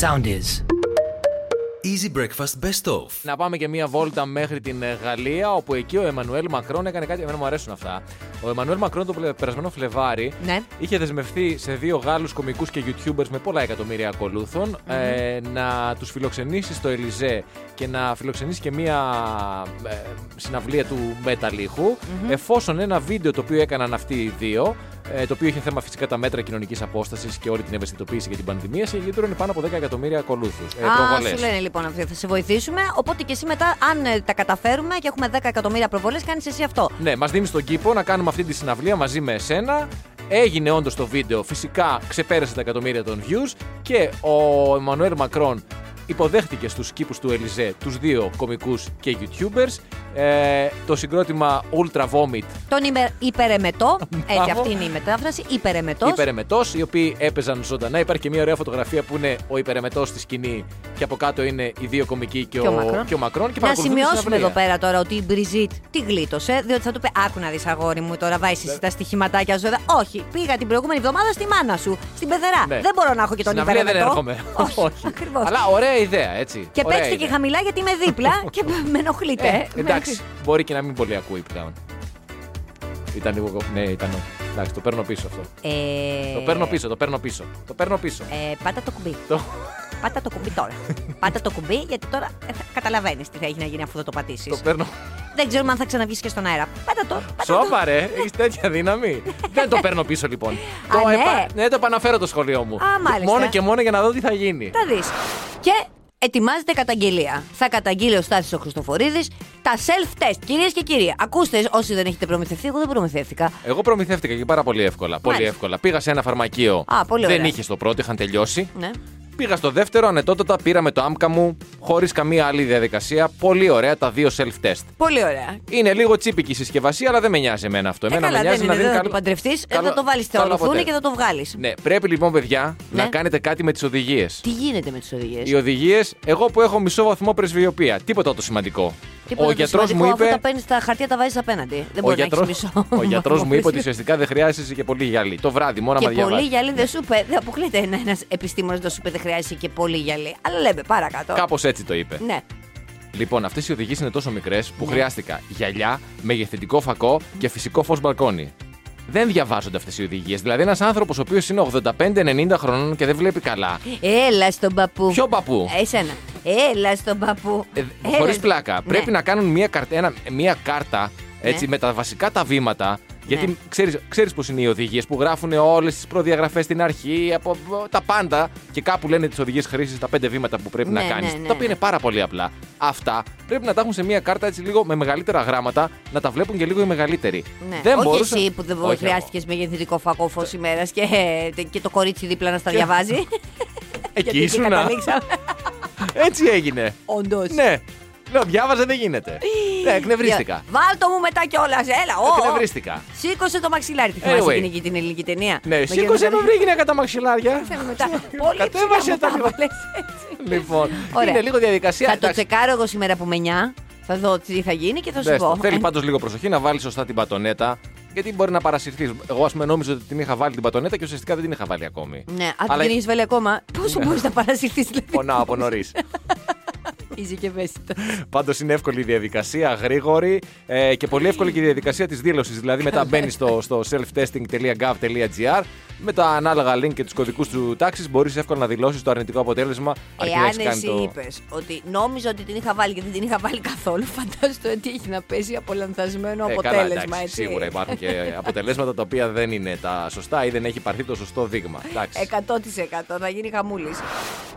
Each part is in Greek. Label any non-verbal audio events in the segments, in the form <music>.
Sound is. Easy Breakfast Best Of. Να πάμε και μία βόλτα μέχρι την ε, Γαλλία, όπου εκεί ο Εμμανουέλ Μακρόν έκανε κάτι. Εμένα μου αρέσουν αυτά. Ο Εμμανουέλ Μακρόν το πλε- περασμένο Φλεβάρι Ναι. είχε δεσμευτεί σε δύο Γάλλους κομικούς και YouTubers με πολλά εκατομμύρια ακολούθων ε, να τους φιλοξενήσει στο Ελιζέ και να φιλοξενήσει και μία ε, συναυλία του μεταλλίχου. Εφόσον ένα βίντεο το οποίο έκαναν αυτοί οι δύο, ε, το οποίο είχε θέμα φυσικά τα μέτρα κοινωνικής απόστασης και όλη την ευαισθητοποίηση για την πανδημία, συγκεντρώνει πάνω από 10 εκατομμύρια ακολούθους. Ε, Α, προβολές. σου λένε λοιπόν αυτοί, θα σε βοηθήσουμε. Οπότε και εσύ μετά, αν ε, τα καταφέρουμε και έχουμε 10 εκατομμύρια προβολές, κάνεις εσύ αυτό. Ναι, μας δίνεις τον κήπο να κάνουμε αυτή τη συναυλία μαζί με εσένα. Έγινε όντως το βίντεο, φυσικά ξεπέρασε τα εκατομμύρια των views και ο Εμμανουέλ Μακρόν υποδέχτηκε στους κήπους του Ελιζέ τους δύο κομικούς και YouTubers. Ε, το συγκρότημα Ultra Vomit Τον υπε, υπερεμετό, <laughs> έτσι Μπράβο. αυτή είναι η μετάφραση, υπερεμετός. υπερεμετός, οι οποίοι έπαιζαν ζωντανά. Υπάρχει και μια ωραία φωτογραφία που είναι ο υπερεμετός στη σκηνή και από κάτω είναι οι δύο κομικοί και, Και ο Μακρόν. και ο Μακρόν. Και Να παρακολουθούν τη σημειώσουμε συναυλία. εδώ πέρα τώρα ότι η Μπριζίτ τη γλίτωσε, διότι θα του πει: Άκου να δεις αγόρι μου τώρα, βάζεις Ναι. εσύ τα στοιχηματάκια σου εδώ. Όχι, πήγα την προηγούμενη εβδομάδα στη μάνα σου, στην πεδερά. Ναι. Δεν μπορώ να έχω και τον Στην αυλία δεν υπερεμετό. έρχομαι. Όχι, <laughs> ακριβώς. Αλλά ωραία ιδέα, έτσι. Και Ωραία παίξτε και ιδέα. χαμηλά γιατί είμαι δίπλα <laughs> και με ενοχλείτε. Ε, εντάξει, μπορεί και να μην πολύ ακούει πλέον. Ήταν λίγο. Ναι, ήταν. Εντάξει, το παίρνω πίσω αυτό. Ε, Το παίρνω πίσω, το παίρνω πίσω. Το παίρνω πίσω. Ε, πάτα το κουμπί. Το... Πάτα το κουμπί τώρα. <laughs> Πάτα το κουμπί γιατί τώρα καταλαβαίνεις τι θα έχει να γίνει αφού θα το πατήσεις. το παίρνω. Δεν ξέρουμε αν θα ξαναβγείς και στον αέρα. Πάτα το. Πάτα το. Σώπα, ρε, έχεις τέτοια δύναμη. Δεν το παίρνω πίσω λοιπόν. <laughs> το ναι. επα- ναι, το επαναφέρω το σχολείο μου. Α, μάλιστα. Μόνο και μόνο για να δω τι θα γίνει. Θα δεις. Και ετοιμάζεται καταγγελία. Θα καταγγείλει ο Στάθης ο Χριστοφορίδης τα self-test. Κυρίες και κύριοι, ακούστε όσοι δεν έχετε προμηθευτεί, εγώ δεν προμηθεύτηκα. Εγώ προμηθεύτηκα και πάρα πολύ εύκολα. Πολύ Μάλιστα. εύκολα. Πήγα σε ένα φαρμακείο. Α, πολύ δεν ωραία. είχε στο πρώτο, είχαν τελειώσει. Ναι. Πήγα στο δεύτερο, ανετότατα πήραμε το άμκα μου, χωρίς καμία άλλη διαδικασία. Πολύ ωραία τα δύο self-test. Πολύ ωραία. Είναι λίγο τσίπικη η συσκευασία, αλλά δεν με νοιάζει εμένα αυτό. Ε, Εμένα καλά, με νοιάζει δεν να είναι, δίνει δεν θα καλό- το παντρευτείς, καλό- θα το βάλεις καλό θεολοφούνι αποτέλεσμα. και θα το βγάλεις. Ναι, πρέπει λοιπόν, παιδιά, Ναι. να κάνετε κάτι με τις οδηγίες. Τι γίνεται με τις οδηγίες; Οι οδηγίες, εγώ που έχω μισό βαθμό πρεσβειοποία. Τίποτα το σημαντικό. Ο γιατρός μου είπε. Αφού τα παίρνεις τα χαρτιά, τα βάζεις απέναντι. Δεν Ο μπορεί να γιατρός, έχει μισό. ο γιατρός μου είπε ότι βαθμό <laughs> ουσιαστικά δεν χρειάζεσαι και πολύ γυαλί. Το βράδυ, μόνο Και άμα πολύ διαβάσει. γυαλί δεν σου είπε. Δεν αποκλείται ένα επιστήμονας να σου είπε δεν χρειάζεται και πολύ γυαλί. Αλλά λέμε παρακάτω. Κάπως έτσι το είπε. Ναι. Λοιπόν, αυτές οι οδηγίες είναι τόσο μικρές που χρειάστηκα γυαλιά, μεγεθυντικό φακό και φυσικό φως μπαλκόνι. Δεν διαβάζονται αυτές οι οδηγίες. Δηλαδή, ένας άνθρωπος ο οποίος είναι 85-90 χρονών και δεν βλέπει καλά. Έλα στον παππού. Ποιο παππού; Ε, Εσένα. Έλα στον παππού. Ε, Έλα Χωρίς στον- πλάκα. Ναι. Πρέπει να κάνουν μια, καρτα, ένα- μια κάρτα έτσι, Ναι. με τα βασικά τα βήματα. Γιατί Ναι. ξέρεις, ξέρεις πώς είναι οι οδηγίες που γράφουν όλες τις προδιαγραφές στην αρχή, από τα πάντα και κάπου λένε τις οδηγίες χρήσης, τα πέντε βήματα που πρέπει Ναι, να κάνεις. ναι, ναι, τα οποία ναι. είναι πάρα πολύ απλά. Αυτά πρέπει να τα έχουν σε μια κάρτα έτσι λίγο με μεγαλύτερα γράμματα, να τα βλέπουν και λίγο οι μεγαλύτεροι. Ναι. Δεν Όχι μπορούσα- εσύ που δεν Όχι χρειάστηκες με γεννητικό φακό φως ημέρας και, και το κορίτσι δίπλα να στα Και- διαβάζει. εγώ. Εκεί Γιατί ήσουνα. Καταλήξαμε. Έτσι έγινε. Όντως. ναι. Λέω, διάβαζε δεν γίνεται. ναι, εκνευρίστηκα. Βάλτο μου μετά κιόλας, έλα. ω, ω. Εκνευρίστηκα. Σήκωσε το μαξιλάρι. Τη θυμάσαι Anyway. εκείνη και την ελληνική ταινία. Ναι, Με σήκωσε γεννητικό- με βρήκε κατά τα μαξιλάρια. Θέλω μετά. Πολύ Κατέβασε ψηλά μου τα τα λίγο. έβαλες έτσι. Λοιπόν, Ωραία. είναι λίγο διαδικασία. Θα το εντάξει. τσεκάρω εγώ σήμερα που με 9. Θα δω τι θα γίνει και θα σου Δες το. πω. Θέλεις Ε, πάντως λίγο προσοχή να βάλεις σωστά την πατονέτα. Γιατί μπορεί να παρασυρθείς. Εγώ, ας πούμε, νόμιζα ότι την είχα βάλει την πατονέτα και ουσιαστικά δεν την είχα βάλει ακόμη. Ναι, αν Αλλά- την έχεις βάλει ακόμα, πόσο <laughs> μπορείς να παρασυρθείς, δηλαδή; Πονάω από νωρίς. <laughs> Είσαι και ευαίσθητο. Πάντως είναι εύκολη η διαδικασία, γρήγορη ε, και πολύ εύκολη και η διαδικασία της δήλωσης. Δηλαδή, μετά <laughs> μπαίνεις στο, στο selftesting.gov.gr με τα ανάλογα link και τους κωδικούς του τάξης μπορείς εύκολα να δηλώσεις το αρνητικό αποτέλεσμα. αρκεί να Εάν έχεις κάνει εσύ το- είπες ότι νόμιζα ότι την είχα βάλει και δεν την είχα βάλει καθόλου, <laughs> φαντάζομαι ότι έχει να παίζει από λανθασμένο Ε, καλά, αποτέλεσμα. εντάξει, έτσι. Σίγουρα υπάρχουν και <laughs> αποτελέσματα τα οποία δεν είναι τα σωστά ή δεν έχει πάρθει το σωστό δείγμα. Εντάξει. 100% θα γίνει χαμούλης.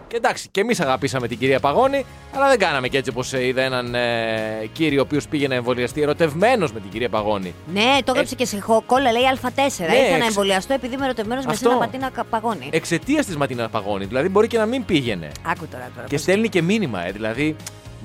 Και εντάξει, και εμείς αγαπήσαμε την κυρία Παγώνη, αλλά δεν κάναμε και έτσι όπως είδα έναν ε, κύριο ο οποίος πήγε να εμβολιαστεί ερωτευμένος με την κυρία Παγώνη. Ναι, το έγραψε και σε χω- κόλλα, λέει Α4. Ήρθα να εξ- εμβολιαστώ επειδή είμαι ερωτευμένος με Αυτό. σένα πατίνα κα- παγώνη. Εξαιτίας της Ματίνα Παγώνη. Δηλαδή μπορεί και να μην πήγαινε. Άκου τώρα τώρα. Και πώς- στέλνει και μήνυμα, ε, δηλαδή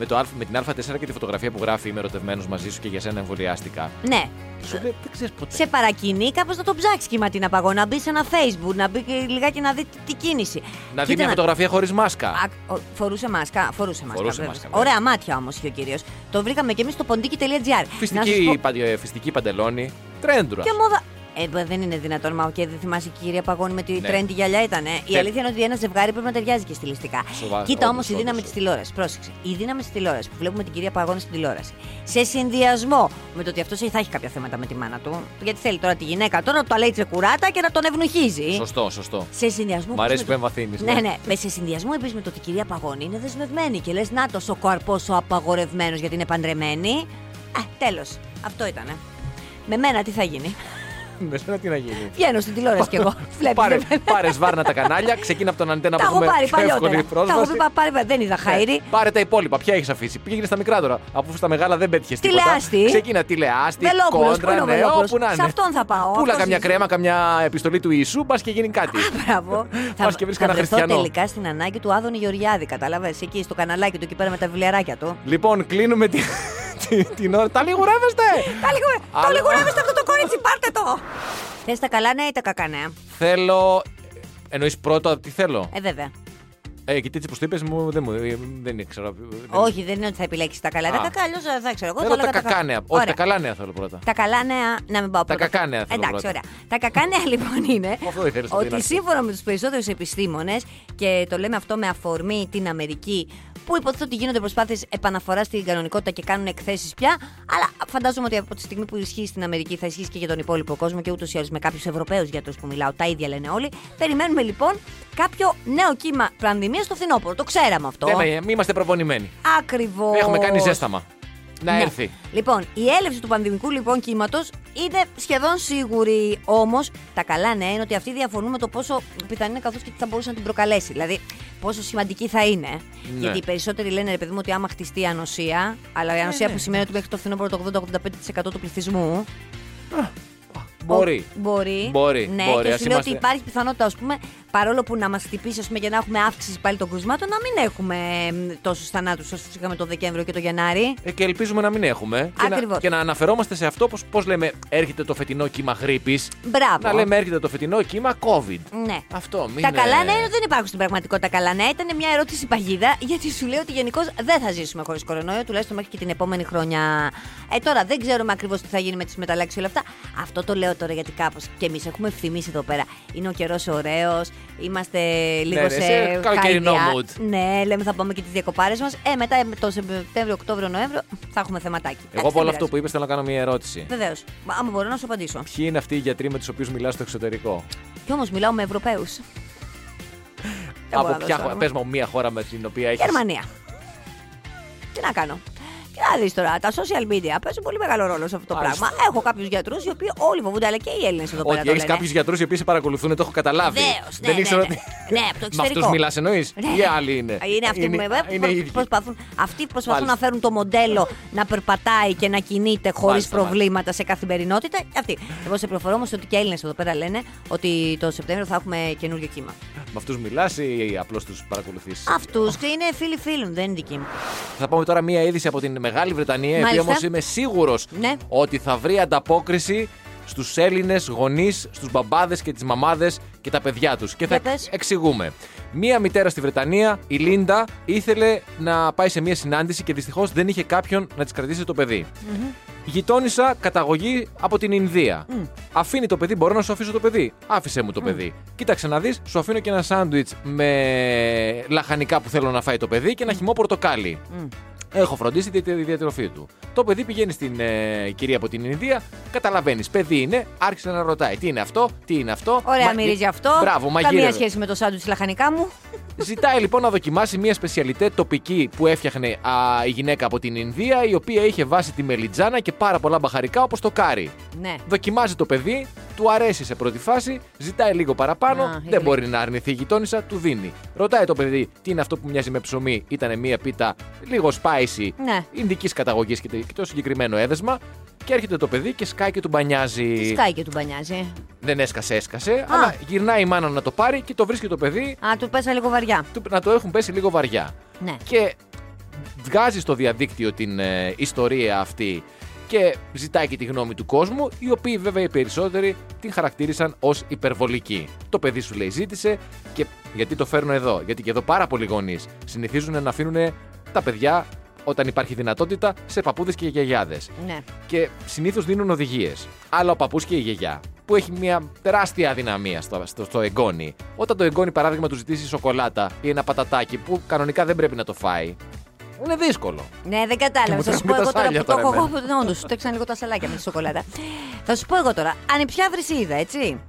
με, το Α, με την Α4 και τη φωτογραφία που γράφει Είμαι ερωτευμένος μαζί σου και για σένα εμβολιάστηκα. Ναι. Σου λέει, δεν ξέρεις ποτέ. Σε παρακινεί κάπως να το ψάξεις και η Ματίνα Παγώνη, να μπει σε ένα Facebook, να μπει και λιγάκι να δει τι, τι κίνηση. Να δει Κοίτα μια φωτογραφία χωρίς μάσκα. Α, ο- φορούσε μάσκα. Φορούσε μάσκα. Φορούσε βέβαια. μάσκα, βέβαια. Ωραία μάτια όμως είχε ο κύριος. Το βρήκαμε και εμείς στο ποντίκι.gr. Να σου Φυστική, πω- παντε- φυστική παντελόνη. Τρέντουρα. Και μόδα. Ε, μπα, δεν είναι δυνατόν, μα και δεν θυμάσαι η κυρία Παγώνη με τη Ναι. τρέντι γυαλιά ήταν. Η Ναι. αλήθεια είναι ότι ένα ζευγάρι πρέπει να ταιριάζει και στιλιστικά. Σοβαρά, Κοίτα όμως όντως, η δύναμη όντως. της τηλεόρασης. Πρόσεξε. Η δύναμη της τηλεόρασης που βλέπουμε την κυρία Παγώνη στην τηλεόραση. Σε συνδυασμό με το ότι αυτός θα έχει κάποια θέματα με τη μάνα του. Γιατί θέλει τώρα τη γυναίκα τώρα να του τα λέει τσεκουράτα και να τον ευνοχίζει. Σωστό, σωστό. Σε συνδυασμό. Μ' αρέσει επίσης που με το- εμβαθύνεις, Ναι, ναι. ναι. Με σε συνδυασμό επίσης με το ότι η κυρία Παγώνη είναι δεσμευμένη και λες να το ο καρπό ο απαγορευμένος γιατί είναι παντρεμένη. Α, τέλος. Αυτό ήτανε. Με μένα τι θα γίνει; Μες σένα τι να γίνει. Βγαίνω στην τηλεόραση κι εγώ. <laughs> Βλέπεις, Πάρε, δεν- πάρε σβάρνα τα κανάλια, ξεκίνα από τον αντένα Τα που έχω έχουμε πάρει πιο εύκολη παλιότερα. Τα έχω πρόσβαση. πα- πάρει, δεν είδα χαίρι. Ναι. Πάρε τα υπόλοιπα. Ποια έχεις αφήσει; Πήγαινε στα μικρά τώρα. Αφού στα μεγάλα δεν πέτυχες τίποτα. Τηλεάστη. Ξεκίνα τηλεάστη. Βελόπουλος, πού είναι Κόντρα, ο ναι, Βελόπουλος; όπου να είναι. Σε αυτόν θα πάω, Πούλα αυτός καμιά είσαι. κρέμα, καμιά επιστολή του Ιησού, πας και γίνει κάτι. Μπράβο. <laughs> Πας και βρεις θα κανένα βρεθώ χριστιανό. τελικά στην ανάγκη του Άδωνη Γεωργιάδη. Κατάλαβες εκεί στο καναλάκι του εκεί πέρα με τα βιβλιαράκια του. Λοιπόν, κλείνουμε τη- τη- <laughs> την ώρα. Τα λιγουρεύεστε! Τα λιγο- Το Αλλά- λιγουρεύεστε αυτό το κορίτσι, πάρτε το! Θες τα καλά νέα ή τα κακά νέα; Θέλω. Εννοείς πρώτα τι θέλω; Ε, βέβαια. Ε, γιατί έτσι που το είπες, μου, δεν, μου, ε, δεν ήξερα. δεν- Όχι, δεν είναι ότι θα επιλέξεις τα καλά. Τα Α. κακά, αλλιώς δεν θα ξέρω. Εγώ θα Θέλω έλεγα τα κακά νέα. Όχι, Ωραία. τα καλά νέα θέλω πρώτα. Τα καλά νέα, να μην πάω Τα πρώτα. κακά νέα θέλω Εντάξει, πρώτα. ωραία. Τα κακά νέα λοιπόν είναι Αυτό ήθελες να την ότι αρχή. σύμφωνα με τους περισσότερους επιστήμονες, και το λέμε αυτό με αφορμή την Αμερική, που υποτίθεται ότι γίνονται προσπάθειες επαναφοράς στην κανονικότητα και κάνουν εκθέσεις πια, αλλά φαντάζομαι ότι από τη στιγμή που ισχύει στην Αμερική θα ισχύσει και για τον υπόλοιπο κόσμο και ούτως ή άλλως με κάποιους Ευρωπαίους γιατρούς που μιλάω, τα ίδια λένε όλοι. Περιμένουμε λοιπόν κάποιο νέο κύμα πανδημίας στο φθινόπωρο. Το ξέραμε αυτό. Δεν με- Μην είμαστε προπονημένοι. Ακριβώς. Έχουμε κάνει ζέσταμα. Να Ναι. έρθει. Λοιπόν, η έλευση του πανδημικού λοιπόν κύματος είναι σχεδόν σίγουρη. Όμως, τα καλά νέα είναι ότι αυτοί διαφωνούν με το πόσο πιθανή είναι καθώς και τι θα μπορούσε να την προκαλέσει. Δηλαδή, πόσο σημαντική θα είναι. Ναι. Γιατί οι περισσότεροι λένε, ρε παιδί μου, ότι άμα χτιστεί η ανοσία, αλλά η ανοσία ναι. που σημαίνει ότι μέχρι το φθινόπωρο το 80-85% του πληθυσμού. Μπορεί. Ο- Μπορεί. Μπορεί, Ναι, μπορεί. και Ας σου λέω είμαστε- ότι υπάρχει πιθανότητα, ας πούμε, παρόλο που να μας χτυπήσει ας πούμε, και να έχουμε αύξηση πάλι των κρουσμάτων, να μην έχουμε τόσους θανάτους όσο είχαμε το Δεκέμβριο και το Γενάρη. Ε, και ελπίζουμε να μην έχουμε. Και να, Ακριβώς. και να αναφερόμαστε σε αυτό, πώς, πώς λέμε, έρχεται το φετινό κύμα γρήπης. Μπράβο. Να λέμε, έρχεται το φετινό κύμα COVID. Ναι. Αυτό, μην Τα είναι- καλά νέα είναι ότι δεν υπάρχουν στην πραγματικότητα καλά νέα. Ήταν μια ερώτηση παγίδα, γιατί σου λέω ότι γενικώς δεν θα ζήσουμε χωρίς κορονοϊό, τουλάχιστον μέχρι και την επόμενη χρονιά. Ε, τώρα δεν ξέρουμε ακριβώς τι θα γίνει με τις μεταλλάξεις όλα αυτά. Αυτό το λέω τώρα γιατί κάπως και εμείς έχουμε ευθυμίσει εδώ πέρα. Είναι ο καιρός ωραίος, είμαστε λίγο ναι, σε. σε καλοκαιρινό χαϊδιά. mood. Ναι, λέμε θα πάμε και τις διακοπάρες μας. Ε, μετά το Σεπτέμβριο, Οκτώβριο, Νοέμβριο θα έχουμε θεματάκι. Εγώ από όλο αυτό που είπες, θέλω να κάνω μια ερώτηση. Βεβαίως. Άμα μπορώ να σου απαντήσω. Ποιοι είναι αυτοί οι γιατροί με τους οποίους μιλάς στο εξωτερικό; Κι όμως μιλάω με Ευρωπαίους. Από ποια χώρα, πες μου μια χώρα με την οποία έχει. Γερμανία. Τι να κάνω; Και να δεις τώρα, τα social media παίζουν πολύ μεγάλο ρόλο σε αυτό το Μάλιστα. πράγμα. Έχω κάποιους γιατρούς οι οποίοι όλοι φοβούνται, αλλά και οι Έλληνες εδώ πέρα. Ότι το έχεις λένε. κάποιους γιατρούς οι οποίοι σε παρακολουθούν, το έχω καταλάβει. Βεβαίως, ναι, Δεν ναι, ήξερα ναι. ότι. Ναι, από το <laughs> Με εξωτερικό. αυτού μιλάς, εννοείς; Ναι. Ή άλλοι είναι; Είναι αυτοί που, με- είναι οι ίδιοι. προσπαθούν, αυτοί προσπαθούν Μάλιστα. να φέρουν το μοντέλο να περπατάει και να κινείται χωρίς Μάλιστα, προβλήματα σε καθημερινότητα. Αυτοί. Εγώ σε πληροφορώ όμως ότι και οι Έλληνες εδώ πέρα λένε ότι το Σεπτέμβριο θα έχουμε καινούργιο κύμα. Με αυτούς μιλάς ή απλώς τους παρακολουθείς; Αυτούς είναι φίλοι φίλων, δεν είναι δικοί μου. Θα πάμε τώρα μία είδηση από την Μεγάλη Βρετανία, η οποία Μάλιστα. όμως είμαι σίγουρος Ναι. ότι θα βρει ανταπόκριση στους Έλληνες γονείς, στους μπαμπάδες και τις μαμάδες και τα παιδιά τους. Και θα Για πες. εξηγούμε. Μία μητέρα στη Βρετανία, η Λίντα, ήθελε να πάει σε μία συνάντηση και δυστυχώς δεν είχε κάποιον να της κρατήσει το παιδί. Η γειτόνισσα καταγωγή από την Ινδία. Αφήνει το παιδί, μπορώ να σου αφήσω το παιδί. Άφησε μου το παιδί. Κοίταξε να δεις, σου αφήνω και ένα σάντουιτς με λαχανικά που θέλω να φάει το παιδί και ένα χυμό πορτοκάλι. Έχω φροντίσει τη τη διατροφή του. Το παιδί πηγαίνει στην ε, κυρία από την Ινδία, καταλαβαίνεις. Παιδί είναι, άρχισε να ρωτάει τι είναι αυτό, τι είναι αυτό; Ωραία, Μα- μυρίζει αυτό. Μπράβο, Καμία μαγείρευε. σχέση με το σάντουιτς λαχανικά μου. Ζητάει λοιπόν να δοκιμάσει μια σπεσιαλιτέ τοπική που έφτιαχνε α, η γυναίκα από την Ινδία, η οποία είχε βάσει τη μελιτζάνα και πάρα πολλά μπαχαρικά όπως το κάρι. Ναι. Δοκιμάζει το παιδί, του αρέσει σε πρώτη φάση, ζητάει λίγο παραπάνω, Α, δεν ήθελε. μπορεί να αρνηθεί η γειτόνισσα, του δίνει. Ρωτάει το παιδί τι είναι αυτό που μοιάζει με ψωμί, ήταν μια πίτα λίγο spicy, Ναι. Ινδική καταγωγής και, και το συγκεκριμένο έδεσμα. Και έρχεται το παιδί και σκάει και του μπανιάζει. Τι σκάει και του μπανιάζει; Δεν έσκασε, έσκασε, αλλά γυρνάει η μάνα να το πάρει και το βρίσκει το παιδί Α, του πέσα λίγο βαριά. του- να το έχουν πέσει λίγο βαριά. Ναι. Και βγάζει στο διαδίκτυο την ε, ιστορία αυτή και ζητάει και τη γνώμη του κόσμου, οι οποίοι βέβαια οι περισσότεροι την χαρακτήρισαν ως υπερβολική. Το παιδί σου λέει ζήτησε και γιατί το φέρνω εδώ, γιατί και εδώ πάρα πολλοί γονείς συνηθίζουν να αφήνουν τα παιδιά όταν υπάρχει δυνατότητα σε παππούδες και γιαγιάδες Ναι. και συνήθως δίνουν οδηγίες. Αλλά ο παππούς και η γιαγιά που έχει μια τεράστια αδυναμία στο, στο, στο εγγόνι. Όταν το εγγόνι, παράδειγμα, του ζητήσει σοκολάτα ή ένα πατατάκι που κανονικά δεν πρέπει να το φάει, είναι δύσκολο. Ναι, δεν Και κατάλαβα. μου Θα σου πω τρέμει τα εγώ τώρα σάλια που το τώρα έχω εμένα. εγώ. Όντως, σου τέξαν λίγο τα σαλάκια με τη σοκολάτα. Θα σου πω εγώ τώρα. Ανιψιά βρυσίδα, έτσι.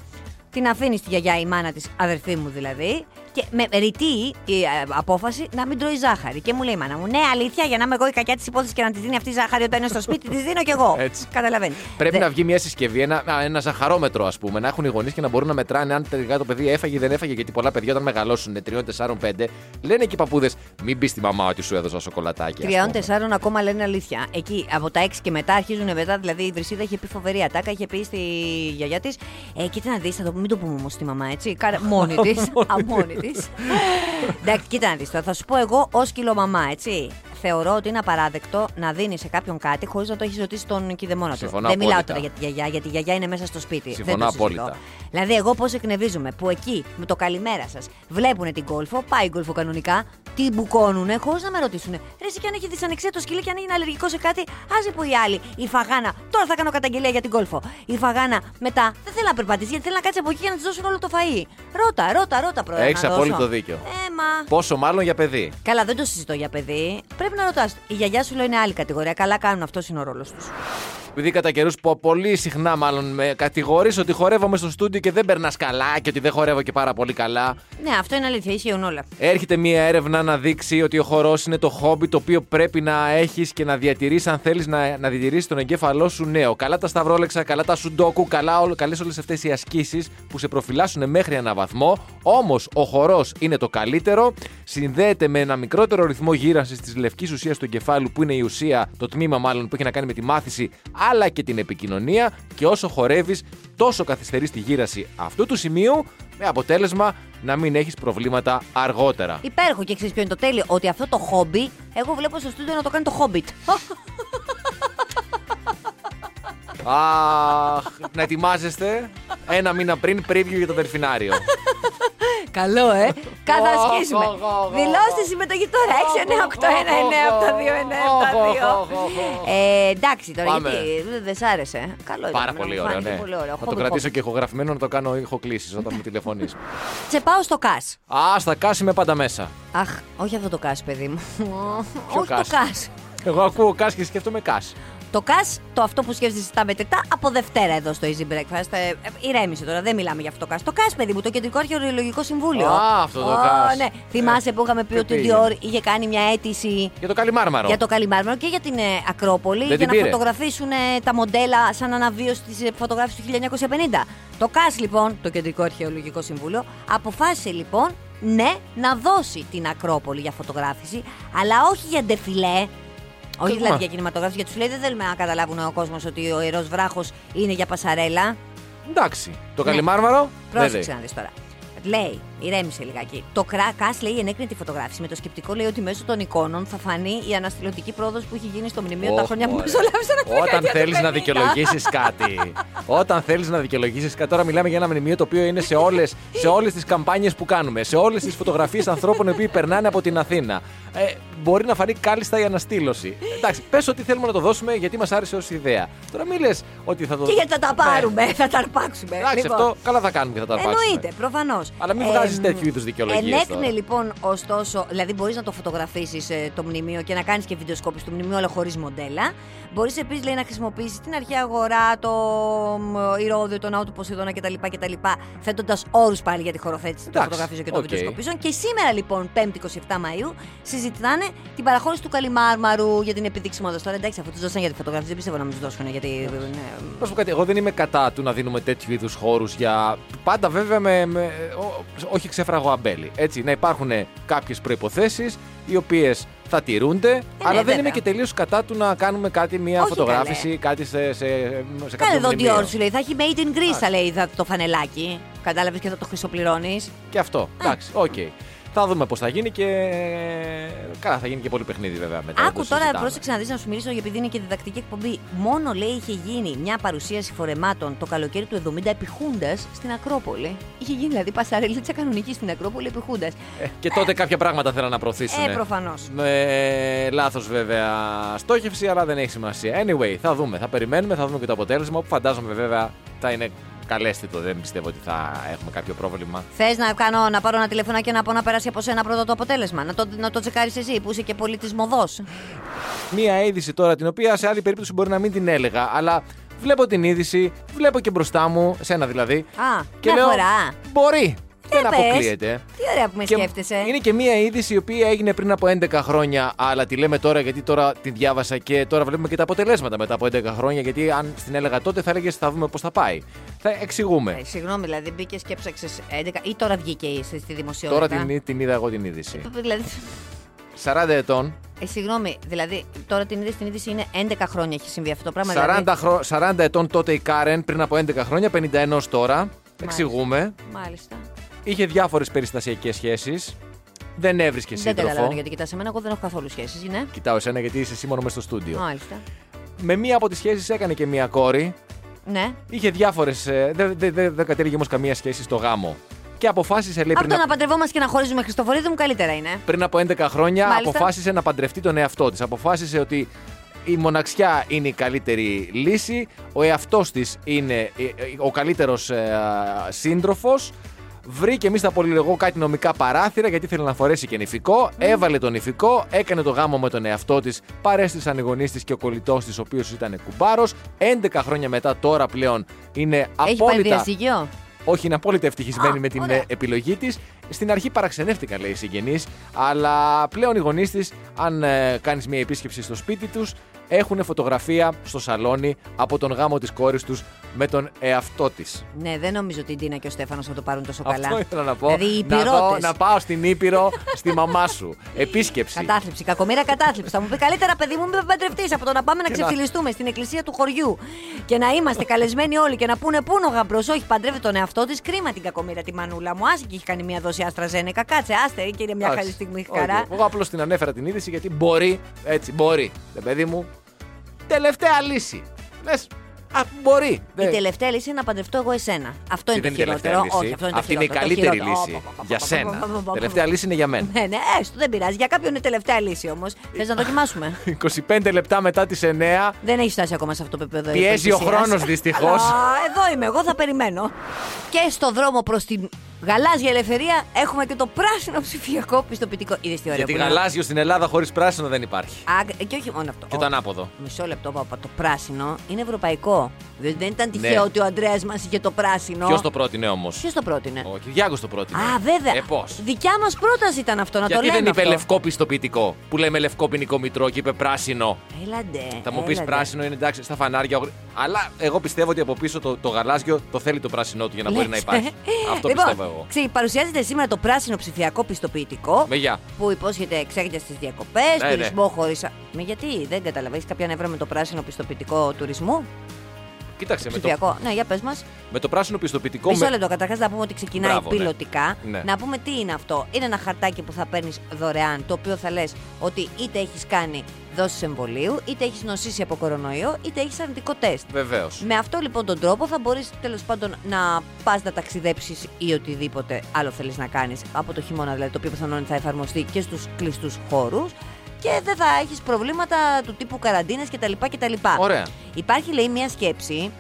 Την αφήνει στη γιαγιά η μάνα της, αδερφή μου δηλαδή, και με ρητή η ε, απόφαση να μην τρώει ζάχαρη. Και μου λέει η μάνα μου, Ναι, αλήθεια, για να είμαι εγώ η κακιά της υπόθεσης και να τη δίνει αυτή η ζάχαρη όταν είναι στο σπίτι, τη δίνω κι εγώ. Έτσι. Καταλαβαίνεις. Πρέπει Δε- να βγει μια συσκευή, ένα, α, ένα ζαχαρόμετρο, ας πούμε, να έχουν οι γονείς και να μπορούν να μετράνε αν τελικά το παιδί έφαγε ή δεν έφαγε. Γιατί πολλά παιδιά όταν μεγαλώσουν 3, 4, 5, λένε και οι παππούδες, μην πεις στη μαμά ότι σου έδωσα σοκολατάκι. ας Τριών, πούμε. τεσσάρων ακόμα λένε αλήθεια. Εκεί από τα 6 και μετά αρχίζουν μετά. Δηλαδή η Βρυσίδα είχε πει φοβερή ατάκα, είχε πει στη γιαγιά της. Ε, κοίτα να δεις, θα το μην το πούμε όμως στη μαμά, έτσι. Κάνε μόνη της. <laughs> αμόνη τη. Εντάξει, κοίτα να δεις τώρα. Θα σου πω εγώ ω κιλομαμά, έτσι. Θεωρώ ότι είναι απαράδεκτο να δίνεις σε κάποιον κάτι χωρίς να το έχεις ρωτήσει τον κηδεμόνα του. Συμφωνώ Δεν μιλάω απόλυτα. τώρα για τη γιαγιά, γιατί η γιαγιά είναι μέσα στο σπίτι. Συμφωνώ Δεν το συζητώ. απόλυτα. Δηλαδή, εγώ πώς εκνευρίζομαι που εκεί με το καλημέρα σας βλέπουν την κόλφο, πάει η κόλφο κανονικά, την μπουκώνουνε χωρίς να με ρωτήσουν. Ρε, εσύ και αν έχει δυσανεξία το σκύλο και αν είναι αλλεργικό σε κάτι, άσε που η άλλη, η φαγάνα. Τώρα θα κάνω καταγγελία για την κόλφο. Η φαγάνα μετά δεν θέλει να περπατήσει γιατί θέλει να κάτσει από εκεί και να της δώσουν όλο το φαΐ. Ρώτα, ρώτα, ρώτα πρώτα. Έχεις να δώσω. απόλυτο δίκιο. Ε, μα. Πόσο μάλλον για παιδί. Καλά, δεν το συζητώ για παιδί. Πρέπει να ρωτάς. Η γιαγιά σου λέει είναι άλλη κατηγορία. Καλά κάνουν, αυτός είναι ο ρόλος τους. Επειδή κατά καιρούς πολύ συχνά μάλλον με κατηγορείς ότι χορεύομαι στο στούντιο και δεν περνάς καλά και ότι δεν χορεύω και πάρα πολύ καλά. Ναι, αυτό είναι αλήθεια, ισχύουν όλα. Έρχεται μία έρευνα να δείξει ότι ο χορός είναι το χόμπι το οποίο πρέπει να έχεις και να διατηρήσει αν θέλεις να, να διατηρήσεις τον εγκέφαλό σου νέο. Καλά τα σταυρόλεξα, καλά τα σουντόκου, καλά καλές όλες αυτές οι ασκήσεις που σε προφυλάσσουν μέχρι ένα βαθμό. Όμως ο χορός είναι το καλύτερο. Συνδέεται με ένα μικρότερο ρυθμό γύρανσης της λευκής ουσίας του εγκεφάλου που είναι η ουσία, το τμήμα μάλλον που έχει να κάνει με τη μάθηση αλλά και την επικοινωνία. Και όσο χορεύεις, τόσο καθυστερείς τη γύραση αυτού του σημείου με αποτέλεσμα να μην έχεις προβλήματα αργότερα. Υπέροχο και ξέρεις ποιο είναι το τέλειο. Ότι αυτό το χόμπι, εγώ βλέπω στο στούντιο να το κάνει το Hobbit. Αχ, να ετοιμάζεστε ένα μήνα πριν preview για το Δελφινάριο. Καλό, ε! Κάθε ασκήσουμε. Οχ, οχ, οχ, οχ. Δηλώστε συμμετοχή τώρα. 6, 9, 8, 1, 9, 8, 2, 9, 7, 2. Ε, εντάξει τώρα, Πάμε. γιατί δεν σ' άρεσε. Καλό ήταν. Πάρα μου πολύ φάνηκε ωραίο, ναι. πολύ ωραίο. Θα το Hobbit, κρατήσω Hobbit. και ηχογραφημένο να το κάνω ηχοκλήσεις όταν μου τηλεφωνήσει. Σε πάω στο ΚΑΣ. Α, στα κάση με πάντα μέσα. Αχ, όχι αυτό το ΚΑΣ, παιδί μου. Ποιο όχι το κας; ΚΑΣ. Εγώ ακούω κάση και σκέφτομαι κάση. Το ΚΑΣ, το αυτό που σκέφτεσαι στα μετρητά, από Δευτέρα εδώ στο Easy Breakfast. Ε, ε, ηρέμησε τώρα, δεν μιλάμε για αυτό το ΚΑΣ. Το ΚΑΣ, παιδί μου, το Κεντρικό Αρχαιολογικό Συμβούλιο. Α, αυτό το Ω, ΚΑΣ. Ναι, θυμάσαι που είχαμε πει τι ότι ο πήγε. Dior είχε κάνει μια αίτηση Για το Καλιμάρμαρο. για το Καλιμάρμαρο και για την ε, Ακρόπολη Δεν για την να πήρε. φωτογραφίσουν ε, τα μοντέλα σαν αναβίωση της φωτογράφησης του 1950. Το ΚΑΣ λοιπόν, το Κεντρικό Αρχαιολογικό Συμβούλιο, αποφάσισε λοιπόν ναι να δώσει την Ακρόπολη για φωτογράφηση, αλλά όχι για ντεφιλέ. Όχι Μα. δηλαδή για κινηματογράφηση, γιατί σου λέει δεν θέλουμε να καταλάβουν ο κόσμος ότι ο ιερός βράχος είναι για πασαρέλα. Εντάξει. Το Ναι. Καλιμάρμαρο. δεν Πρόσεξε λέει. να δεις τώρα. Λέει, ηρέμησε λιγάκι. Το ΚΑΣ λέει ενέκρινε τη φωτογράφηση με το σκεπτικό λέει ότι μέσω των εικόνων θα φανεί η αναστηλωτική πρόοδος που έχει γίνει στο μνημείο τα Ωχ, χρόνια που ωραία. μεσολάβησαν από τη Όταν δεκαετία του θέλεις να 50. δικαιολογήσεις κάτι. <laughs> Όταν θέλεις να δικαιολογήσεις κάτι. Τώρα μιλάμε για ένα μνημείο το οποίο είναι σε όλες σε όλες τις καμπάνιες που κάνουμε. Σε όλες τις φωτογραφίες ανθρώπων οι οποίοι περνάνε από την Αθήνα. Ε, μπορεί να φανεί κάλλιστα η αναστήλωση. Εντάξει, πες ότι θέλουμε να το δώσουμε γιατί μας άρεσε ως ιδέα. Τώρα μην λες ότι θα το. Και γιατί θα τα πάρουμε, θα τα αρπάξουμε. Εντάξει, Λοιπόν, αυτό καλά θα κάνουμε και θα τα αρπάξουμε. Εννοείται, προφανώς. Αλλά μην βγάζεις τέτοιου είδους δικαιολογίες Ενέκρινε τώρα. λοιπόν, ωστόσο, δηλαδή μπορείς να το φωτογραφίσεις το μνημείο και να κάνεις και βιντεοσκόπηση του μνημείου, αλλά χωρίς μοντέλα. Μπορείς επίσης να χρησιμοποιήσεις την αρχαία αγορά, το μ, Ηρώδειο, τον ναό του Ποσειδώνα κτλ. κτλ θέτοντας όρους πάλι για τη χωροθέτηση των Εντάξει, φωτογραφίσεων και των οκ. βιντεοσκοπήσεων. Και σήμερα λοιπόν, 5η 27 Μαΐου, συζητάνε την παραχώρηση του Καλλιμάρμαρου για την επίδειξη μόδας. Τώρα εντάξει, αφού τους δώσαν για τη φωτογραφία, δεν πιστεύω να μην τους δώσουν γιατί. ναι, Να σου πω κάτι, εγώ δεν είμαι κατά του να δίνουμε τέτοιου είδους χώρους για. Πάντα βέβαια με. με- ό- όχι ξέφραγο αμπέλι. Έτσι, να υπάρχουν κάποιες προϋποθέσεις οι οποίες θα τηρούνται, αλλά δεν Ε, βέβαια. είμαι και τελείως κατά του να κάνουμε κάτι, μια Όχι, φωτογράφηση, κάτι σε, σε, σε Κάνε κάποιο εδώ μνημείο. Dior σου λέει, θα έχει made in Greece, θα λέει θα- το φανελάκι. Κατάλαβες και θα το χρυσοπληρώνεις. Και αυτό. Εντάξει, οκ. Θα δούμε πώς θα γίνει και. Καλά, θα γίνει και πολύ παιχνίδι βέβαια μετά. δεν Άκου το τώρα, συζητάμε. πρόσεξε να δεις να σου μιλήσω επειδή είναι και διδακτική εκπομπή. Μόνο λέει είχε γίνει μια παρουσίαση φορεμάτων το καλοκαίρι του 70 επί Χούντας στην Ακρόπολη. Είχε γίνει δηλαδή πασαρελίτσα κανονική στην Ακρόπολη επί Χούντας. Ε, και τότε κάποια πράγματα θέλαν να προωθήσουν. Ε, προφανώς. Με λάθος βέβαια στόχευση, αλλά δεν έχει σημασία. Anyway, θα δούμε. Θα περιμένουμε, θα δούμε και το αποτέλεσμα που φαντάζομαι βέβαια θα είναι καλέστε το, δεν πιστεύω ότι θα έχουμε κάποιο πρόβλημα. Θες να, κάνω, να πάρω ένα τηλεφωνάκι και να πω να περάσει από σένα πρώτα το αποτέλεσμα. Να το, να το τσεκάρεις εσύ που είσαι και πολιτισμοδός. Μία είδηση τώρα την οποία σε άλλη περίπτωση μπορεί να μην την έλεγα, αλλά βλέπω την είδηση, βλέπω και μπροστά μου, σένα δηλαδή. Α, και μια λέω, φορά. Μπορεί. Για δεν πες; αποκλείεται. Τι ωραία που με Και σκέφτεσαι. Είναι και μία είδηση η οποία έγινε πριν από 11 χρόνια, αλλά τη λέμε τώρα γιατί τώρα τη διάβασα και τώρα βλέπουμε και τα αποτελέσματα μετά από 11 χρόνια. Γιατί αν την έλεγα τότε θα έλεγες θα δούμε πώς θα πάει. Θα εξηγούμε. Ε, συγγνώμη, δηλαδή μπήκες και έψαξες 11 ή τώρα βγήκε η- στη δημοσιότητα; Τώρα την, την είδα εγώ την είδηση. Δηλαδή, 40 ετών, ε, συγγνώμη, δηλαδή τώρα την είδηση, την είδηση είναι 11 χρόνια έχει συμβεί αυτό το πράγμα. 40, δηλαδή, χρο... 40 ετών τότε η Κάρεν πριν από 11 χρόνια, 51 τώρα. Εξηγούμε. Μάλιστα. Είχε διάφορες περιστασιακές σχέσεις. Δεν έβρισκε Δεν σύντροφο. καταλαβαίνω γιατί κοιτάς εμένα, εγώ δεν έχω καθόλου σχέσεις, ναι. Κοιτάω εσένα γιατί είσαι εσύ μόνο μες στο στούντιο. Μάλιστα. Με μία από τις σχέσεις έκανε και μία κόρη. Ναι. Είχε διάφορες. Δεν δε, δε, δεν κατέληγε όμως καμία σχέση στο γάμο. Και αποφάσισε, λέει, Από πριν, το α- να παντρευόμαστε και να χωρίζουμε Χριστοφορίδη μου καλύτερα είναι. πριν από 11 χρόνια, Μάλιστα. αποφάσισε να παντρευτεί τον εαυτό της. Αποφάσισε ότι η μοναξιά είναι η καλύτερη λύση. Ο εαυτός της είναι ε, ε, ο καλύτερος σύντροφος. Βρήκε, εμείς θα πολυλογώ κάτι νομικά παράθυρα γιατί ήθελε να φορέσει και νηφικό. Έβαλε τον νηφικό, έκανε το γάμο με τον εαυτό της. Παρέστησαν οι γονείς της και ο κολλητός της, ο οποίος ήταν κουμπάρος. 11 χρόνια μετά, τώρα πλέον είναι Έχει πάρει απόλυτα. διαζύγιο. Όχι, είναι απόλυτα ευτυχισμένη Α, με την ωραία. ε, επιλογή της. Στην αρχή παραξενεύτηκαν, λέει οι συγγενείς, αλλά πλέον οι γονείς της, αν ε, κάνεις μια επίσκεψη στο σπίτι τους, έχουν φωτογραφία στο σαλόνι από τον γάμο της κόρης τους με τον εαυτό της. Ναι, δεν νομίζω ότι η Ντίνα και ο Στέφανος θα το πάρουν τόσο καλά. Αυτό ήθελα να πω. Δηλαδή οι να, δω- υπηρώτες. να πάω στην Ήπειρο στη μαμά σου. Επίσκεψη. Κατάθλιψη, κακομήρα κατάθλιψη. Θα μου πει καλύτερα, παιδί μου, μην παντρευτείς από το να πάμε να Και να- ξεφυλιστούμε στην εκκλησία του χωριού και να είμαστε καλεσμένοι όλοι και να πούνε πού είναι ο γαμπρός; Όχι, παντρεύεται τον εαυτό της. Κρίμα την κακομήρα τη μανούλα μου. Άσε και έχει κάνει μια δόση άστρα ζένεκα. Κάτσε, άστε, και είναι μια Εντάξει. καλή στιγμή Όχι, χαρά. Εγώ απλώς την ανέφερα την είδηση γιατί μπορεί, έτσι, μπορεί. Ρε παιδί μου, τελευταία λύση. Λες, α, μπορεί. Η Δεν- τελευταία λύση είναι να παντρευτώ εγώ εσένα. Αυτό είναι δεν το είναι η τελευταία χειρότερο. λύση. Όχι, αυτό είναι το Αυτή είναι η χειρότερο, το καλύτερη χειρότερο. λύση Ω, πα, πα, για πα, σένα. πα, πα, πα, πα. Τελευταία λύση είναι για μένα. Ναι, ναι, έστω, δεν πειράζει. Για κάποιον είναι τελευταία λύση όμως. Θες να δοκιμάσουμε. 25 <laughs> λεπτά μετά τις 9. Δεν έχει φτάσει ακόμα σε αυτό το επίπεδο. Πιέζει ο υπερπλησίας. χρόνος, δυστυχώς. <laughs> Αλλά εδώ είμαι, εγώ θα περιμένω. Και στο δρόμο προς την γαλάζια ελευθερία έχουμε και το πράσινο ψηφιακό πιστοποιητικό. Είδες τι ωραίο Γιατί που είναι; γαλάζιο στην Ελλάδα χωρίς πράσινο δεν υπάρχει. Α, και όχι μόνο αυτό. Και το ανάποδο. Μισό λεπτό, παπα. Το πράσινο είναι ευρωπαϊκό. Δεν, δεν ήταν Ναι. τυχαίο ότι ο Αντρέα μας είχε το πράσινο. Ποιος το πρότεινε όμως; Ποιος το πρότεινε; Ο Κυριάκος το πρότεινε. Α, βέβαια. Ε, πώς; Δικιά μας πρόταση ήταν αυτό, να Γιατί το λέμε. δεν είπε αυτό. λευκό πιστοποιητικό που λέμε λευκό ποινικό μητρό και είπε πράσινο. Έλαντε. Θα μου πεις έλαντε. πράσινο είναι εντάξει στα φανάρια. ο- Αλλά εγώ πιστεύω ότι από πίσω το, το γαλάζιο το θέλει το πράσινό του για να μπορεί να Λες, υπάρχει. ε. Αυτό λοιπόν, πιστεύω εγώ. ξε- παρουσιάζεται σήμερα το πράσινο ψηφιακό πιστοποιητικό. Με γεια. Που υπόσχεται εξάγεται στις διακοπές, Ναι, τουρισμό χωρί. Με γιατί δεν καταλαβαίνεις κάποια νεύρα με το πράσινο πιστοποιητικό τουρισμού; Κοίταξε με το, Ψηφιακό. Ναι, για πες μας. με το πράσινο πιστοποιητικό. Μισό με- λεπτό. Καταρχάς να πούμε ότι ξεκινάει Μπράβο, ναι. πιλωτικά. Ναι. Να πούμε τι είναι αυτό. Είναι ένα χαρτάκι που θα παίρνεις δωρεάν, το οποίο θα λες ότι είτε έχεις κάνει δόσεις εμβολίου, είτε έχεις νοσήσει από κορονοϊό, είτε έχεις αρνητικό τεστ. Βεβαίως. Με αυτό λοιπόν τον τρόπο θα μπορείς τέλος πάντων να πας να ταξιδέψεις ή οτιδήποτε άλλο θέλεις να κάνεις από το χειμώνα δηλαδή το οποίο πιθανόν θα εφαρμοστεί και στους κλειστούς χώρους και δεν θα έχεις προβλήματα του τύπου καραντίνες κτλ. κτλ. Ωραία. Υπάρχει λέει μια σκέψη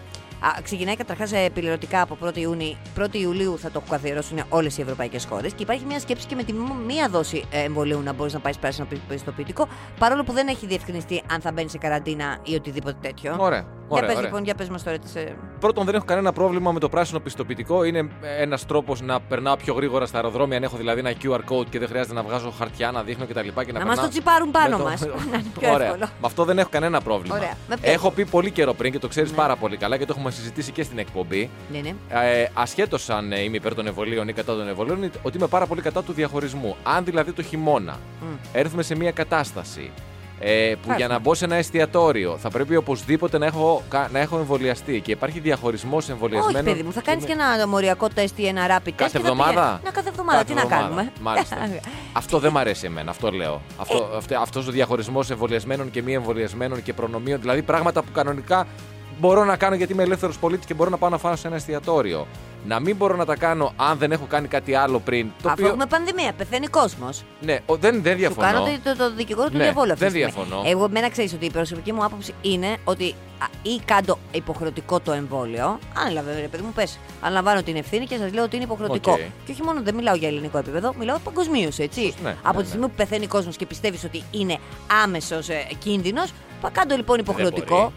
Α, ξεκινάει καταρχάς πιλωτικά από 1η, Ιούνιου, 1η Ιουλίου θα το καθιερώσουν όλες οι ευρωπαϊκές χώρες. Και υπάρχει μια σκέψη και με τη μ- μία δόση ε, εμβολίου να μπορείς να πάεις πράσινο πι- πιστοποιητικό, παρόλο που δεν έχει διευκρινιστεί αν θα μπαίνει σε καραντίνα ή οτιδήποτε τέτοιο. Ωραία. Για ωραία, πες ωραία. λοιπόν, για πες μας τώρα τις... ε, Πρώτον, δεν έχω κανένα πρόβλημα με το πράσινο πιστοποιητικό. Είναι ένας τρόπος να περνάω πιο γρήγορα στα αεροδρόμια. Αν έχω δηλαδή ένα QR code και δεν χρειάζεται να βγάζω χαρτιά, να δείχνω κτλ. Και να, Να μας περνάω το τσιπάρουν πάνω με το- μας. <laughs> Να είναι πιο Ωραία. εύκολο. Με αυτό δεν έχω κανένα πρόβλημα. Ωραία. Με ποιο; Έχω πει πολύ καιρό πριν και το ξέρεις Ναι. πάρα πολύ καλά και το έχουμε συζητήσει και στην εκπομπή. Ναι, ναι. Ε, Ασχέτως αν ε, είμαι υπέρ των εμβολίων ή κατά των εμβολίων, ότι είμαι πάρα πολύ κατά του διαχωρισμού. Αν δηλαδή το χειμώνα Μμ. έρθουμε σε μια κατάσταση ε, που Φάσμα. για να μπω σε ένα εστιατόριο θα πρέπει οπωσδήποτε να έχω, κα- να έχω εμβολιαστεί και υπάρχει διαχωρισμός εμβολιασμένων. Όχι, παιδί μου, θα κάνεις με- και ένα μοριακό τεστ ή ένα rapid test. Κάθε και θα εβδομάδα; πηγαίνεις. Να κάθε εβδομάδα. Κάθε Τι να εβδομάδα. κάνουμε; Μάλιστα. <laughs> αυτό δεν μ' αρέσει εμένα, αυτό λέω. Αυτό, Ε. αυτό, αυτός ο διαχωρισμός εμβολιασμένων και μη εμβολιασμένων και προνομίων, δηλαδή πράγματα που κανονικά μπορώ να κάνω γιατί είμαι ελεύθερος πολίτης και μπορώ να πάω να φάω σε ένα εστιατόριο. Να μην μπορώ να τα κάνω αν δεν έχω κάνει κάτι άλλο πριν. Το Αφού οποίο. έχουμε πανδημία, πεθαίνει κόσμος. Ναι, ο- δεν, δεν Σου διαφωνώ. κάνω το, το, το δικηγόρο του Ναι, διαβόλου αυτή δεν τη στιγμή. διαφωνώ. Εγώ, εμένα ξέρεις ότι η προσωπική μου άποψη είναι ότι α, ή κάν' το υποχρεωτικό το εμβόλιο. Ανέλαβε, ρε παιδί μου, πες. Αναλαμβάνω την ευθύνη και σας λέω ότι είναι υποχρεωτικό. Οκ. Και όχι μόνο, δεν μιλάω για ελληνικό επίπεδο, μιλάω παγκοσμίως, έτσι. Ναι, Από ναι, τη στιγμή που πεθαίνει κόσμος και πιστεύεις ότι είναι άμεσος ε, κίνδυνος, κάτω λοιπόν υποχρεωτικό.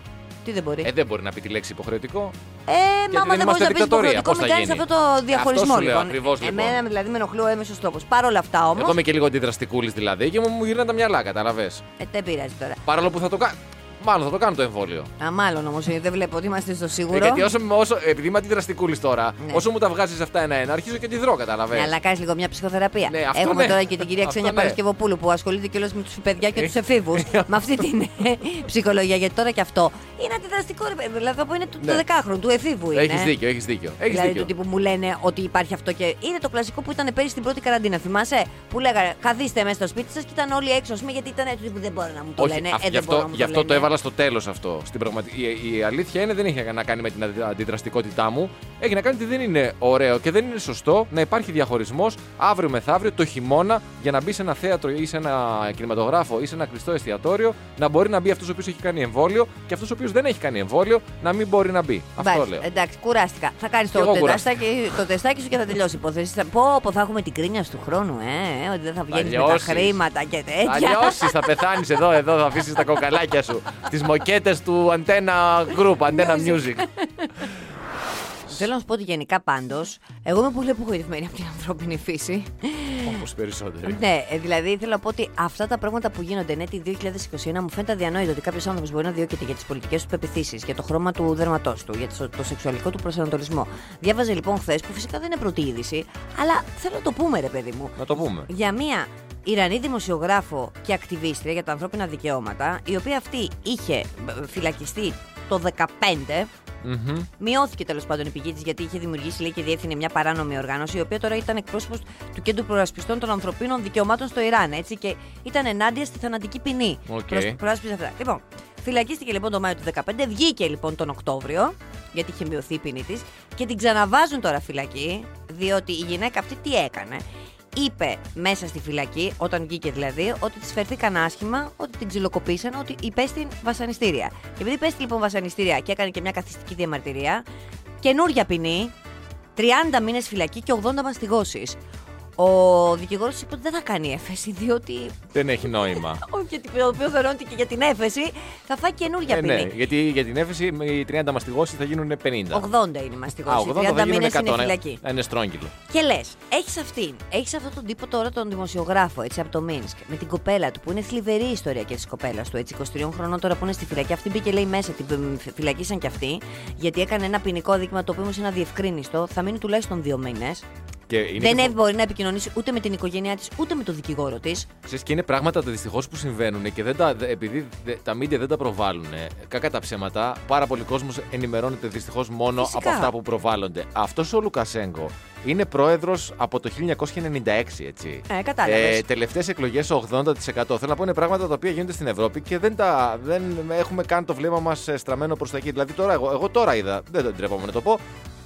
Μπορεί. Τι δεν μπορεί; Ε, δεν μπορεί να πει τη λέξη υποχρεωτικό. Ε, Γιατί μα άμα δεν δεν μπορείς είμαστε να πεις δικτατορία. υποχρεωτικό, Πώς μην θα κάνεις γίνει; αυτό το διαχωρισμό Αυτό σου λέω λοιπόν. ακριβώς, λοιπόν. Εμένα δηλαδή με ενοχλεί ο έμεσος τρόπο. Παρ' όλα αυτά όμω. Εγώ είμαι και λίγο αντιδραστικούλης δηλαδή και μου, μου γυρνάνε τα μυαλά, κατάλαβες. Ε, δεν πειράζει τώρα. Παρόλο που θα το κάνω. Μάλλον θα το κάνω το εμβόλιο. Α, μάλλον όμως δεν βλέπω ότι είμαστε στο Ε, σίγουρο. γιατί όσο, όσο, επειδή είμαι αντιδραστικούλης τώρα, Ναι. όσο μου τα βγάζεις αυτά ένα-ένα, αρχίζω και αντιδρώ, κατάλαβες. Ναι, αλλά κάνεις λίγο μια ψυχοθεραπεία. Ναι, αυτό Έχουμε ναι. τώρα και την κυρία Αυτό Ξένια ναι. Παρασκευοπούλου που ασχολείται κιόλας με τους παιδιά και Ε. τους εφήβους. με αυτή την ε, ψυχολογία. Γιατί τώρα και αυτό είναι αντιδραστικό, ρε παιδί. Δηλαδή που είναι του Ναι. 12χρονου, του εφήβου είναι. Έχεις δίκιο, έχεις δίκιο. Έχεις δηλαδή δίκιο. του τύπου μου λένε ότι υπάρχει αυτό και είναι το κλασικό που ήταν πέρυσι στην πρώτη καραντίνα. Θυμάσαι; Που λέγανε Καθίστε μέσα στο σπίτι σας και ήταν όλοι έξω. ας πούμε, γιατί ήταν έτσι που δεν μπορεί να μου το Όχι, λένε. αυ- ε, γι' δεν μπορώ να αυτό, μου γι αυτό το λένε. Έβαλα στο τέλος αυτό. Στην πραγματι... η, η αλήθεια είναι δεν είχε να κάνει με την αντι- αντιδραστικότητά μου. Έχει να κάνει ότι δεν είναι ωραίο και δεν είναι σωστό να υπάρχει διαχωρισμός αύριο μεθαύριο το χειμώνα για να μπει σε ένα θέατρο ή σε ένα κινηματογράφο ή σε ένα κλειστό εστιατόριο να μπορεί να μπει αυτός ο οποίος έχει κάνει εμβόλιο και αυτός ο οποίος δεν έχει κάνει εμβόλιο να μην μπορεί να μπει. Αυτό Μπας, λέω. Εντάξει, κουράστηκα. Θα κάνεις εγώ το, κουράστηκα. τεστάκι, το τεστάκι σου και θα τελειώσει η υπόθεση. Θα- Πω, πω, θα έχουμε την κρίνια του χρόνου, ε, ε, ότι δεν θα βγαίνεις με τα λιώσεις. χρήματα και τέτοια. Αλλιώσει, θα πεθάνεις εδώ, εδώ, θα αφήσεις τα κοκαλάκια σου. Τι μοκέτε του Antenna Group, Antenna Music. Θέλω να σου πω ότι γενικά πάντως, εγώ είμαι πολύ απογοητευμένη από την ανθρώπινη φύση. Όπως περισσότεροι. ναι, ε, δηλαδή θέλω να πω ότι αυτά τα πράγματα που γίνονται ναι, τη 2021 μου φαίνεται αδιανόητο ότι κάποιος άνθρωπος μπορεί να διώκεται για τις πολιτικές του πεπιθήσεις, για το χρώμα του δέρματός του, για το, το σεξουαλικό του προσανατολισμό. Διάβαζε λοιπόν χθες, που φυσικά δεν είναι πρώτη είδηση, αλλά θέλω να το πούμε, ρε παιδί μου. Να το πούμε. για μία Ιρανή δημοσιογράφο και ακτιβίστρια για τα ανθρώπινα δικαιώματα, η οποία αυτή είχε ε, φυλακιστεί το 2015. Μμμ. Μειώθηκε τέλος πάντων η ποινή της γιατί είχε δημιουργήσει λέει, και διεύθυνε μια παράνομη οργάνωση, η οποία τώρα ήταν εκπρόσωπος του Κέντρου Προασπιστών των Ανθρωπίνων Δικαιωμάτων στο Ιράν. Έτσι, και ήταν ενάντια στη θανατική ποινή. Οκ. Προς- προάσπιζε αυτά. Λοιπόν, φυλακίστηκε λοιπόν τον Μάιο του 2015, βγήκε λοιπόν τον Οκτώβριο, γιατί είχε μειωθεί η ποινή της, και την ξαναβάζουν τώρα φυλακή, διότι η γυναίκα αυτή τι έκανε; Είπε μέσα στη φυλακή, όταν βγήκε δηλαδή, ότι της φερθήκαν άσχημα, ότι την ξυλοκοπήσαν, ότι υπέστη βασανιστήρια. Και επειδή υπέστη λοιπόν βασανιστήρια και έκανε και μια καθιστική διαμαρτυρία, καινούρια ποινή, 30 μήνες φυλακή και 80 μαστιγώσεις. Ο δικηγόρος είπε ότι δεν θα κάνει έφεση, διότι. Δεν έχει νόημα. <laughs> Όχι, γιατί το οποίος θεωρώ ότι και για την έφεση θα φάει καινούρια Ε, ποινή. ναι, γιατί για την έφεση οι 30 μαστιγώσεις θα γίνουν 50. 80 είναι η Α, μαστιγώση. 80 30 θα γίνουν μήνες 100. είναι ναι. φυλακή. Θα είναι στρόγγυλο. Και λες, έχεις αυτήν, έχεις αυτόν τον τύπο τώρα τον δημοσιογράφο έτσι από το Μίνσκ, με την κοπέλα του που είναι θλιβερή η ιστορία και της κοπέλας του, έτσι 23 χρονών τώρα που είναι στη φυλακή. Αυτή μπήκε λέει μέσα, την φ- φυλακίσαν κι αυτή, γιατί έκανε ένα ποινικό δίκημα το οποίο όμως είναι αδιευκρίνιστο. Θα μείνει τουλάχιστον δύο μήνες. Και είναι Δεν και ε- μπορεί να επικοινωνήσει ούτε με την οικογένειά της ούτε με τον δικηγόρο της. Ξέρεις, και είναι πράγματα δυστυχώς που συμβαίνουν και δεν τα, δε- επειδή δε- τα μίντια δεν τα προβάλλουν. Κακά τα ψέματα, πάρα πολλοί κόσμος ενημερώνεται δυστυχώς μόνο Φυσικά. από αυτά που προβάλλονται. Αυτός ο Λουκασέγκο είναι πρόεδρος από το 1996, έτσι. Ε, κατάλαβες. Τελευταίες εκλογές 80%. Θέλω να πω είναι πράγματα τα οποία γίνονται στην Ευρώπη και δεν, τα, δεν έχουμε καν το βλέμμα μας στραμμένο προς τα εκεί. Δηλαδή τώρα, εγώ, εγώ τώρα είδα, δεν το ντρέπομαι να το πω.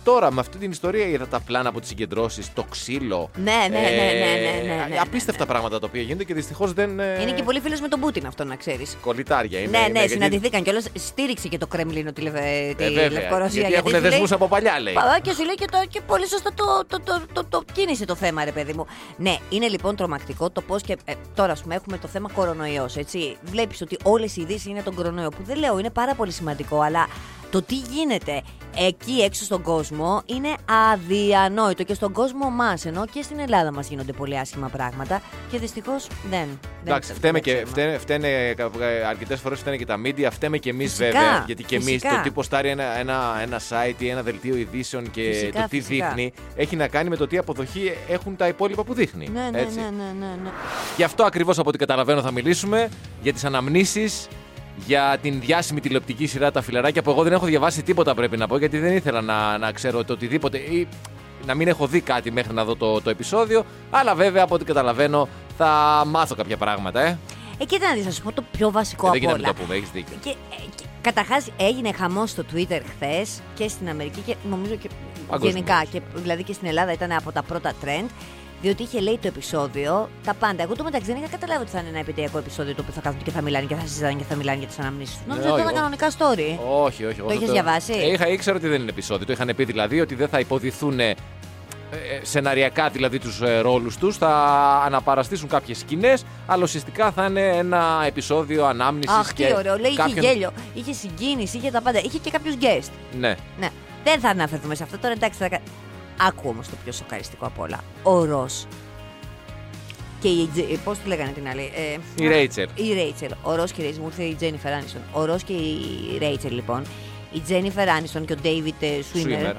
Τώρα με αυτή την ιστορία είδα τα πλάνα από τις συγκεντρώσεις, το ξύλο. Ναι, ναι, ναι, ναι, ναι, ναι, ναι, Απίστευτα πράγματα τα οποία γίνονται και δυστυχώς δεν. ε, Είναι και πολύ φίλο με τον Πούτιν αυτό να ξέρεις. Κολλητάρια είναι. Ναι, ναι, γιατί- συναντηθήκαν κιόλας. Στήριξε και το Κρεμλίνο τη, Λευε- τη Ε, βέβαια, Λευκορωσία. γιατί έχουν σου λέει- δεσμούς από παλιά, λέει. Πα- Και σου λέει και, το, και πολύ σωστά το, το, το, το, το κίνησε το θέμα, ρε παιδί μου. Ναι, είναι λοιπόν τρομακτικό το πώς και. ε, τώρα, ας πούμε, έχουμε το θέμα κορονοϊός, έτσι. Βλέπεις ότι όλες οι ειδήσεις είναι τον κορονοϊό. Που δεν λέω, είναι πάρα πολύ σημαντικό, αλλά το τι γίνεται εκεί έξω στον κόσμο είναι αδιανόητο. Και στον κόσμο μας, ενώ και στην Ελλάδα μας γίνονται πολύ άσχημα πράγματα. Και δυστυχώς δεν. Εντάξει, δεν- φταίμε δεν και, ξέρουμε. φταίνε, φταίνε αρκετές φορές φταίνε και τα media, φταίμε και εμείς Φυσικά, βέβαια. Γιατί και εμείς φυσικά. το τι ποστάρει ένα, ένα, ένα site ή ένα δελτίο ειδήσεων και Φυσικά, το τι φυσικά. δείχνει έχει να κάνει με το τι αποδοχή έχουν τα υπόλοιπα που δείχνει. Ναι, ναι, έτσι. ναι, ναι, ναι, ναι. Γι' αυτό ακριβώς από ό,τι καταλαβαίνω θα μιλήσουμε για τις αναμνήσεις για την διάσημη τηλεοπτική σειρά Τα Φιλαράκια που εγώ δεν έχω διαβάσει τίποτα πρέπει να πω γιατί δεν ήθελα να, να ξέρω το οτιδήποτε ή να μην έχω δει κάτι μέχρι να δω το, το επεισόδιο. Αλλά βέβαια από ό,τι καταλαβαίνω θα μάθω κάποια πράγματα, ε. Ε, κοίτα να δεις, θα σου πω το πιο βασικό δεν από γίνεται να όλα. μην το πούμε, έχεις δίκιο. Και, ε, και καταρχάς έγινε χαμός στο Twitter χθες και στην Αμερική και νομίζω και Παγκόσμιο. Γενικά. Και, δηλαδή και στην Ελλάδα ήταν από τα πρώτα trend. Διότι είχε λέει το επεισόδιο τα πάντα. Εγώ το μεταξύ δεν είχα καταλάβει ότι θα είναι ένα επιτειακό επεισόδιο το οποίο θα κάθονται και θα μιλάνε και θα συζητάνε και θα μιλάνε για τι αναμνήσεις του. Νόμιζα Ναι, ότι ήταν όχι, κανονικά story. Όχι, όχι. εγώ Το θα είχες διαβάσει; Ε, Είχα, ήξερα ότι δεν είναι επεισόδιο. Το είχαν πει δηλαδή ότι δεν θα υποδηθούν ε, ε, σεναριακά δηλαδή τους ε, ρόλους τους θα αναπαραστήσουν κάποιες σκηνές αλλά ουσιαστικά θα είναι ένα επεισόδιο ανάμνησης Αχ, και τι ωραίο. Λέει είχε κάποιον- γέλιο, είχε συγκίνηση, είχε τα πάντα. Είχε και κάποιους guest. Ναι. Ναι. Δεν θα αναφερθούμε σε αυτό τώρα, εντάξει. Θα... κα- Άκου όμως το πιο σοκαριστικό απ' όλα. Ο Ρος. Και η. Πώς τη λέγανε την άλλη. Ε, Η Ρέιτσελ. Η Ρέιτσελ. Ο Ρος και η Ρέιτσελ. Μου ήρθε η Τζένιφερ Άνιστον. Ο Ρος και η Ρέιτσελ λοιπόν. Η Τζένιφερ Άνιστον και ο Ντέιβιτ Σουίμερ Swimmer.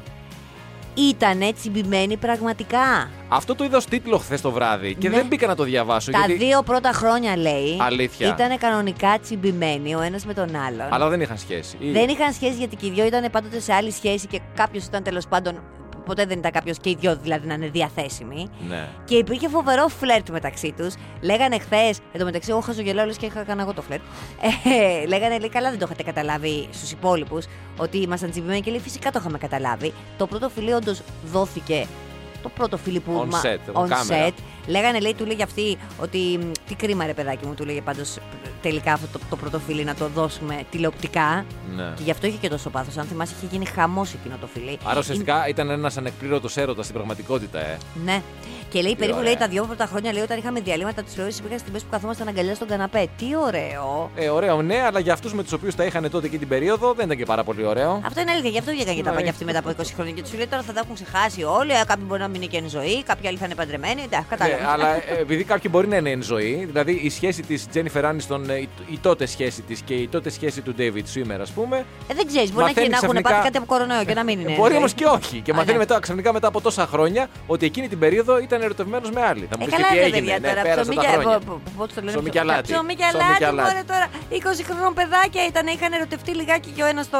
ήταν έτσι μπημένοι πραγματικά. Αυτό το είδα ως τίτλο χθες το βράδυ και Ναι. δεν μπήκα να το διαβάσω. Τα γιατί... δύο πρώτα χρόνια λέει. Αλήθεια. Ήταν κανονικά τσιμπημένοι ο ένας με τον άλλον. Αλλά δεν είχαν σχέση. Ή- Δεν είχαν σχέση γιατί και οι δυο ήταν πάντοτε σε άλλη σχέση και κάποιος ήταν τέλος πάντων. Ποτέ δεν ήταν κάποιος και οι δυο δηλαδή να είναι διαθέσιμοι. Ναι. Και υπήρχε φοβερό φλερτ μεταξύ τους. Λέγανε χθες, εν τω μεταξύ, εγώ χαζογελάω λες και είχα κάνει εγώ το φλερτ. Ε, λέγανε, λέει, καλά δεν το είχατε καταλάβει στους υπόλοιπους ότι ήμασταν τσιμπημένοι και λέει, φυσικά το είχαμε καταλάβει. Το πρώτο φιλί όντως δόθηκε. Το πρώτο φιλί που. On μα- set, on κάμερα. set. Λέγανε, λέει, του λέγε αυτή ότι. μ, Τι κρίμα, ρε παιδάκι μου, του λέγε πάντως τελικά αυτό το, το πρώτο φιλί να το δώσουμε τηλεοπτικά. ναι. Και γι' αυτό είχε και τόσο πάθος. Αν θυμάσαι, είχε γίνει χαμός εκείνο το φιλί. Άρα ουσιαστικά ήταν ένας ανεκπλήρωτος έρωτας στην πραγματικότητα, ε. Ναι. Και λέει περίπου ωραία. λέει, τα δύο πρώτα χρόνια λέει, όταν είχαμε διαλύματα της τηλεόραση υπήρχαν στιγμές που καθόμασταν αγκαλιά στον καναπέ. Τι ωραίο. Ε, ωραίο, ναι, αλλά για αυτούς με τους οποίους τα είχαν τότε και την περίοδο δεν ήταν και πάρα πολύ ωραίο. Αυτό είναι αλήθεια. Γι' αυτό βγήκαν και τα Ναι. πάγια αυτοί μετά από 20 χρόνια. Και τους λέει τώρα θα τα έχουν ξεχάσει όλοι. ε, Κάποιοι μπορεί να μην είναι και εν ζωή, κάποιοι άλλοι θα είναι παντρεμένοι. Εντάξει, κατάλαβα. Ναι, αλλά ε, επειδή κάποιοι μπορεί να είναι εν ζωή, δηλαδή η σχέση της Τζένιφερ Άνιστον, ε, η, η τότε σχέση της και η τότε σχέση του David Swimmer, ας πούμε. Ε, δεν ξέρεις, μπορεί να, μαθαίνει έχει- να έχουν ξαφνικά- πάθει κάτι από κορονοϊό και να μην είναι. Ε, Μπορεί εν όμως ζωή. και όχι. Και Α, μαθαίνει ναι. μετά, ξαφνικά μετά από τόσα χρόνια ότι εκείνη την περίοδο ήταν ερωτευμένος με άλλη. Θα μου Ε, πεις και καλά, τι ρε έγινε. παιδιά Ναι, τώρα. πέρασαν Ψωμί τα και- χρόνια. πο- πο- πώς το λένε, Ψωμί ψω- και αλάτι. Ψωμί και Ψωμί και αλάτι, αλάτι. μωρέ, τώρα. 20 χρονών παιδάκια ήταν, είχαν ερωτευτεί λιγάκι και ο ένας στο.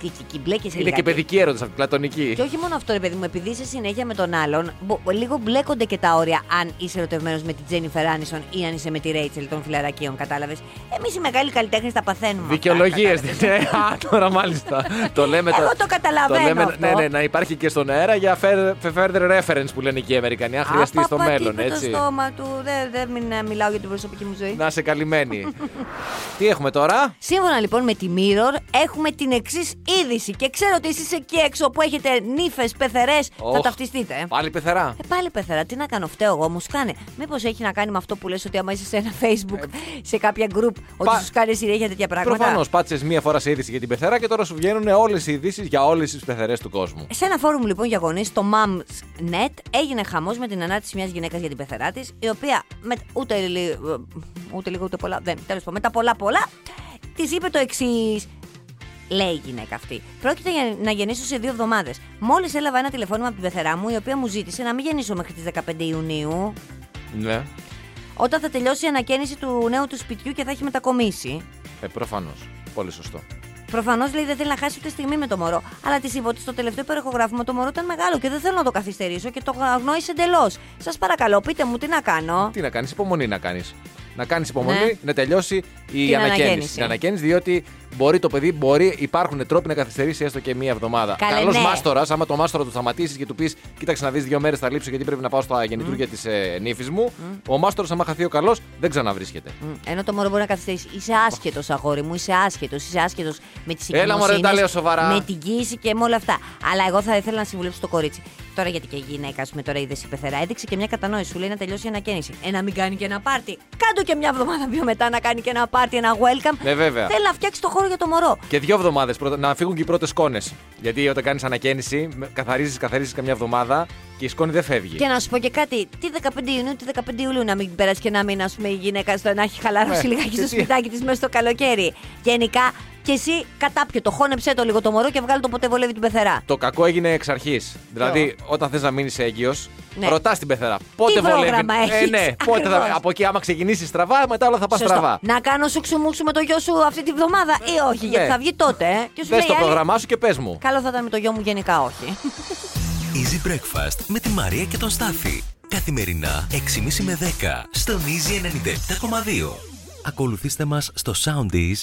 Αντί. Κλιτσική, μπλέκεσαι Είναι λιγάκι. και παιδική έρωτα αυτή, πλατωνική. Και όχι μόνο αυτό, ρε παιδί μου, επειδή είσαι συνέχεια με τον άλλον, μπο- λίγο μπλέκονται και τα όρια αν είσαι ερωτευμένος με την Τζένιφερ Άνισον ή αν είσαι με τη Ρέιτσελ των φιλαρακίων, κατάλαβες. Εμείς οι μεγάλοι καλλιτέχνες τα παθαίνουμε. αυτά, Δικαιολογίες. κατάλαβες. Ναι, <laughs> α, τώρα μάλιστα. το λέμε Εγώ το καταλαβαίνω λέμε, αυτό. Ναι, ναι, να υπάρχει και στον αέρα για fair- further reference που λένε και οι Αμερικανοί. Αν χρειαστεί Απα, στο πα, τι μέλλον, είπε έτσι. το στόμα του, δεν δεν μην ε, μιλάω για την προσωπική μου ζωή. Να είσαι καλυμμένη. <laughs> Τι έχουμε τώρα; Σύμφωνα λοιπόν με τη Mirror, έχουμε την εξής είδηση. Και ξέρω ότι εσείς εκεί έξω που έχετε νύφες, πεθερές, θα Οχ, ταυτιστείτε. ε. Πάλι πεθερά; Ε, πάλι πεθερά, τι να κάνω, φταίω εγώ, μου σκάνε. Μήπως έχει να κάνει με αυτό που λες ότι άμα είσαι σε ένα Facebook, σε κάποια group, ότι πα- σου κάνει συνέχεια τέτοια πράγματα; Προφανώς πάτσε μία φορά σε είδηση για την πεθερά και τώρα σου βγαίνουν όλες οι ειδήσεις για όλες τις πεθερές του κόσμου. Σε ένα φόρουμ λοιπόν για γονείς, το Moms.net, έγινε χαμός με την ανάρτηση μιας γυναίκας για την πεθερά της, η οποία με, ούτε, λι- ούτε λίγο ούτε πολλά, δεν, τέλος πάντων, με τα πολλά πολλά, της είπε το εξής. Λέει η γυναίκα αυτή. Πρόκειται για να γεννήσω σε δύο εβδομάδες. Μόλις έλαβα ένα τηλεφώνημα από την πεθερά μου, η οποία μου ζήτησε να μην γεννήσω μέχρι τις 15 Ιουνίου, Ναι. όταν θα τελειώσει η ανακαίνιση του νέου του σπιτιού και θα έχει μετακομίσει. Ε, προφανώς. Πολύ σωστό. Προφανώς λέει δεν θέλει να χάσει ούτε στιγμή με το μωρό. Αλλά τη είπα ότι στο τελευταίο υπερηχογράφημα το μωρό ήταν μεγάλο και δεν θέλω να το καθυστερήσω και το αγνόησε εντελώς. Σας παρακαλώ, πείτε μου τι να κάνω. Τι να κάνεις, υπομονή να κάνεις. Να κάνεις υπομονή, Ναι. να τελειώσει η Την ανακαίνιση. ανακαίνιση. Την ανακαίνιση, διότι μπορεί το παιδί, μπορεί, υπάρχουν τρόποι να καθυστερήσει έστω και μία εβδομάδα. Καλέ, Καλός ναι. μάστορας, άμα το μάστορα του σταματήσεις και του πεις: Κοίταξε να δεις δύο μέρες θα λείψω γιατί πρέπει να πάω στα γεννητούρια της ε, νύφης μου. Ο μάστορας, άμα χαθεί ο καλός, δεν ξαναβρίσκεται. Μμ, Ενώ το μωρό μπορεί να καθυστερήσει. Είσαι άσχετος, αγόρι μου, είσαι άσχετος. Είσαι άσχετος με τι Έλα, μωρέ, δεν τα λέω σοβαρά. Με την κοίηση και με όλα αυτά. Αλλά εγώ θα ήθελα να συμβουλεύσω το κορίτσι. Τώρα γιατί και η γυναίκα, ας πούμε, τώρα είδες η πεθερά, έδειξε και μια κατανόηση. Σου λέει να τελειώσει η ανακαίνιση. Ε, να μην κάνει και ένα πάρτι. Κάντο και μια εβδομάδα πιο μετά να κάνει και ένα πάρτι, ένα welcome. Ναι, βέβαια. Θέλει να φτιάξει το χώρο για το μωρό. Και δύο εβδομάδες να φύγουν και οι πρώτες σκόνες. Γιατί όταν κάνεις ανακαίνιση, καθαρίζεις, καθαρίζεις καμιά εβδομάδα και η σκόνη δεν φεύγει. Και να σου πω και κάτι, τι 15 Ιουνίου, τι 15 Ιουλίου να μην περάσει και να μην, ας πούμε, η γυναίκα στο να έχει χαλαρώσει Ναι, λιγάκι και στο τι. σπιτάκι της μέσα στο καλοκαίρι. Γενικά, και εσύ κατάπιε το, χώνεψε το λίγο το μωρό και βγάλει το ποτέ βολεύει την πεθερά. Το κακό έγινε εξ αρχής. Δηλαδή, όταν θες να μείνεις έγκυος, Ναι. ρωτάς την πεθερά. Πότε βολεύει; πρόγραμμα Ε, έχεις, ναι, πότε θα, ακριβώς. από εκεί, άμα ξεκινήσεις στραβά, μετά όλα θα πας Σωστό. στραβά. Να κάνω σουξουμούξου με το γιο σου αυτή τη βδομάδα ή όχι, γιατί Ναι. θα βγει τότε. Ε. Και σου Δες λέει το η άλλη, πρόγραμμά σου και πες μου. Καλό θα ήταν με το γιο μου, γενικά όχι. Easy Breakfast με τη Μαρία και τον Στάφη. Καθημερινά 6.30 με 10 στον Easy 97.2. Ακολουθήστε μας στο Soundees,